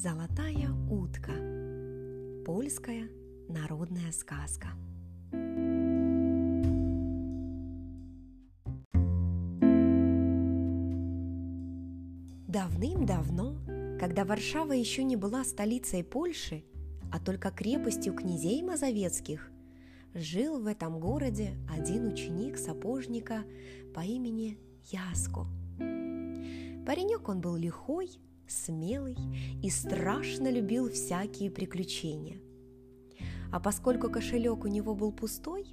Золотая утка. Польская народная сказка. Давным-давно, когда Варшава еще не была столицей Польши, а только крепостью князей мазовецких, жил в этом городе один ученик сапожника по имени Яско. Паренек он был лихой, смелый и страшно любил всякие приключения. А поскольку кошелек у него был пустой,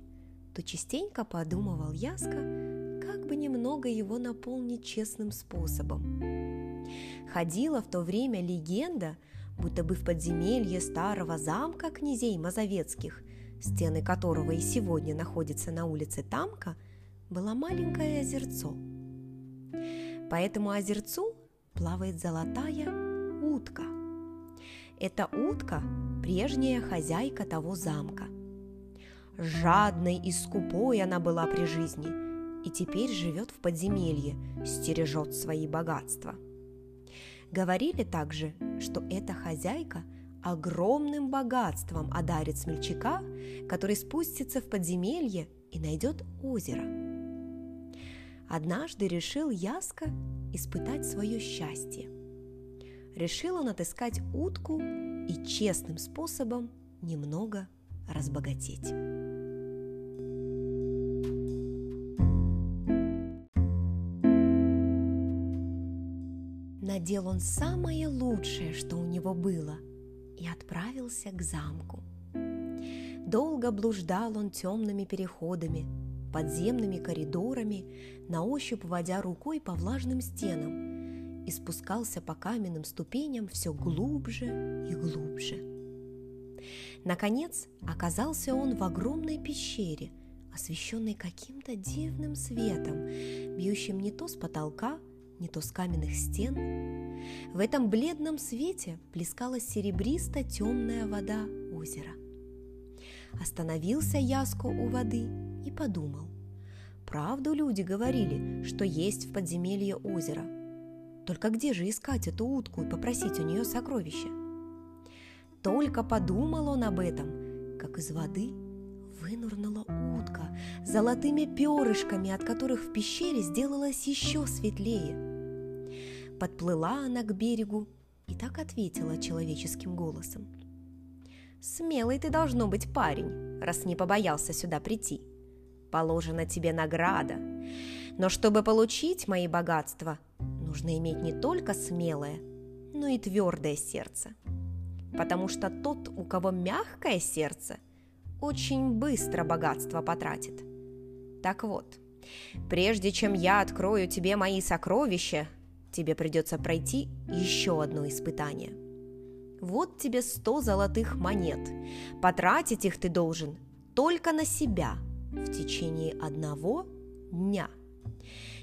то частенько подумывал Яска, как бы немного его наполнить честным способом. Ходила в то время легенда, будто бы в подземелье старого замка князей Мазовецких, стены которого и сегодня находятся на улице Тамка, было маленькое озерцо. По этому озерцу плавает золотая утка. Эта утка – прежняя хозяйка того замка. Жадной и скупой она была при жизни и теперь живет в подземелье, стережет свои богатства. Говорили также, что эта хозяйка огромным богатством одарит смельчака, который спустится в подземелье и найдет озеро. Однажды решил Яска испытать свое счастье. Решил он отыскать утку и честным способом немного разбогатеть. Надел он самое лучшее, что у него было, и отправился к замку. Долго блуждал он темными переходами, подземными коридорами, на ощупь водя рукой по влажным стенам и спускался по каменным ступеням все глубже и глубже. Наконец оказался он в огромной пещере, освещенной каким-то дивным светом, бьющим не то с потолка, не то с каменных стен. В этом бледном свете плескалась серебристо-темная вода озера. Остановился Яско у воды и подумал. Правду люди говорили, что есть в подземелье озеро. Только где же искать эту утку и попросить у нее сокровища? Только подумал он об этом, как из воды вынурнула утка золотыми перышками, от которых в пещере сделалось еще светлее. Подплыла она к берегу и так ответила человеческим голосом. «Смелый ты должно быть парень, раз не побоялся сюда прийти – положена тебе награда. Но чтобы получить мои богатства, нужно иметь не только смелое, но и твердое сердце. Потому что тот, у кого мягкое сердце, очень быстро богатство потратит. Так вот, прежде чем я открою тебе мои сокровища, тебе придется пройти еще одно испытание. Вот тебе сто золотых монет. Потратить их ты должен только на себя – в течение одного дня.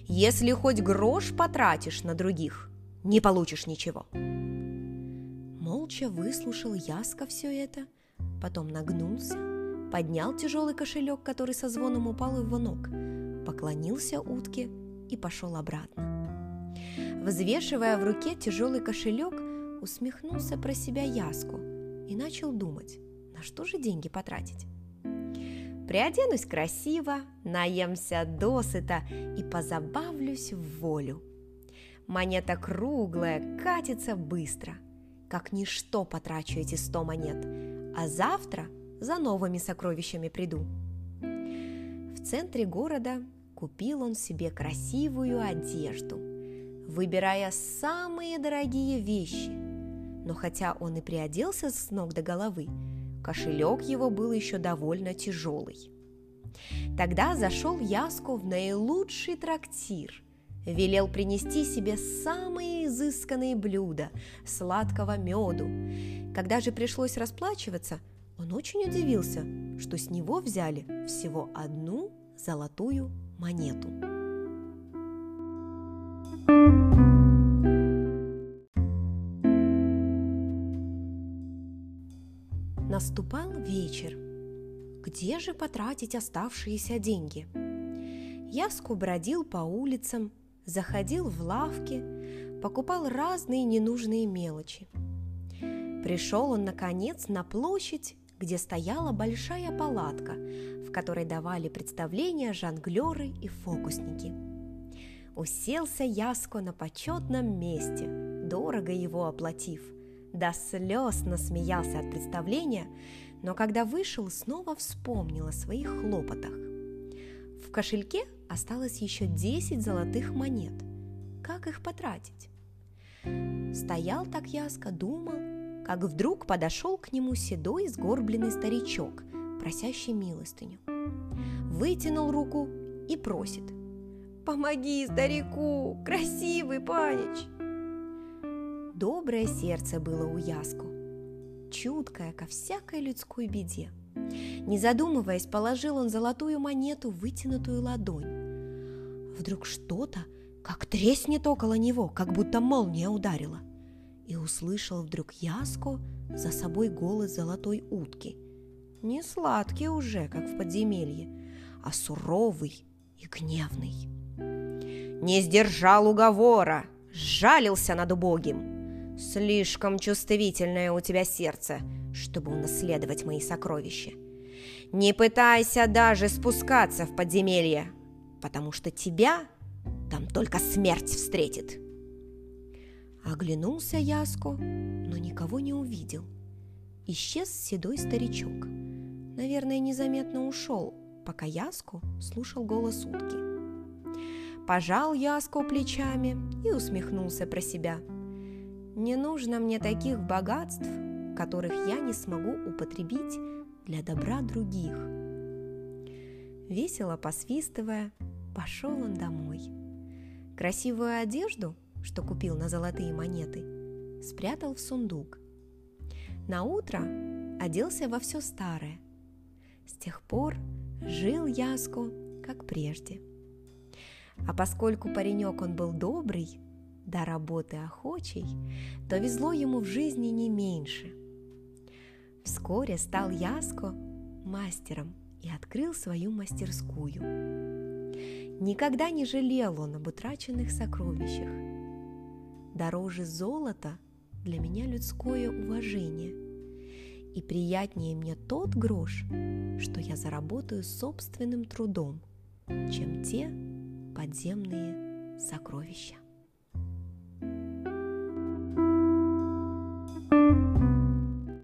Если хоть грош потратишь на других, не получишь ничего. Молча выслушал Яска все это, потом нагнулся, поднял тяжелый кошелек, который со звоном упал у его ног, поклонился утке и пошел обратно. Взвешивая в руке тяжелый кошелек, усмехнулся про себя Яску и начал думать, на что же деньги потратить. Приоденусь красиво, наемся досыта и позабавлюсь в волю. Монета круглая, катится быстро. Как ничто потрачу эти сто монет, а завтра за новыми сокровищами приду. В центре города купил он себе красивую одежду, выбирая самые дорогие вещи. Но хотя он и приоделся с ног до головы, Кошелек его был еще довольно тяжелый. Тогда зашел Яско в наилучший трактир, велел принести себе самые изысканные блюда, сладкого меду. Когда же пришлось расплачиваться, он очень удивился, что с него взяли всего одну золотую монету. Наступал вечер. Где же потратить оставшиеся деньги? Яску бродил по улицам, заходил в лавки, покупал разные ненужные мелочи. Пришел он, наконец, на площадь, где стояла большая палатка, в которой давали представления жонглеры и фокусники. Уселся Яско на почетном месте, дорого его оплатив. До слез насмеялся от представления, но когда вышел, снова вспомнил о своих хлопотах. В кошельке осталось еще 10 золотых монет. Как их потратить? Стоял так Яско, думал, как вдруг подошел к нему седой сгорбленный старичок, просящий милостыню. Вытянул руку и просит. «Помоги старику, красивый панич!» Доброе сердце было у Яску, чуткое ко всякой людской беде. Не задумываясь, положил он золотую монету в вытянутую ладонь. Вдруг что-то, как треснет около него, как будто молния ударила – и услышал вдруг Яско за собой голос золотой утки. Не сладкий уже, как в подземелье, а суровый и гневный. Не сдержал уговора, сжалился над убогим. Слишком чувствительное у тебя сердце, чтобы унаследовать мои сокровища. Не пытайся даже спускаться в подземелье, потому что тебя там только смерть встретит. Оглянулся Яско, но никого не увидел. Исчез седой старичок. Наверное, незаметно ушел, пока Яско слушал голос утки. Пожал Яско плечами и усмехнулся про себя. «Не нужно мне таких богатств, которых я не смогу употребить для добра других». Весело посвистывая, пошел он домой. Красивую одежду что купил на золотые монеты, спрятал в сундук. На утро оделся во все старое. С тех пор жил Яско, как прежде. А поскольку паренек он был добрый, до работы охочий, то везло ему в жизни не меньше. Вскоре стал Яско мастером и открыл свою мастерскую. Никогда не жалел он об утраченных сокровищах – дороже золота для меня людское уважение. И приятнее мне тот грош, что я заработаю собственным трудом, чем те подземные сокровища.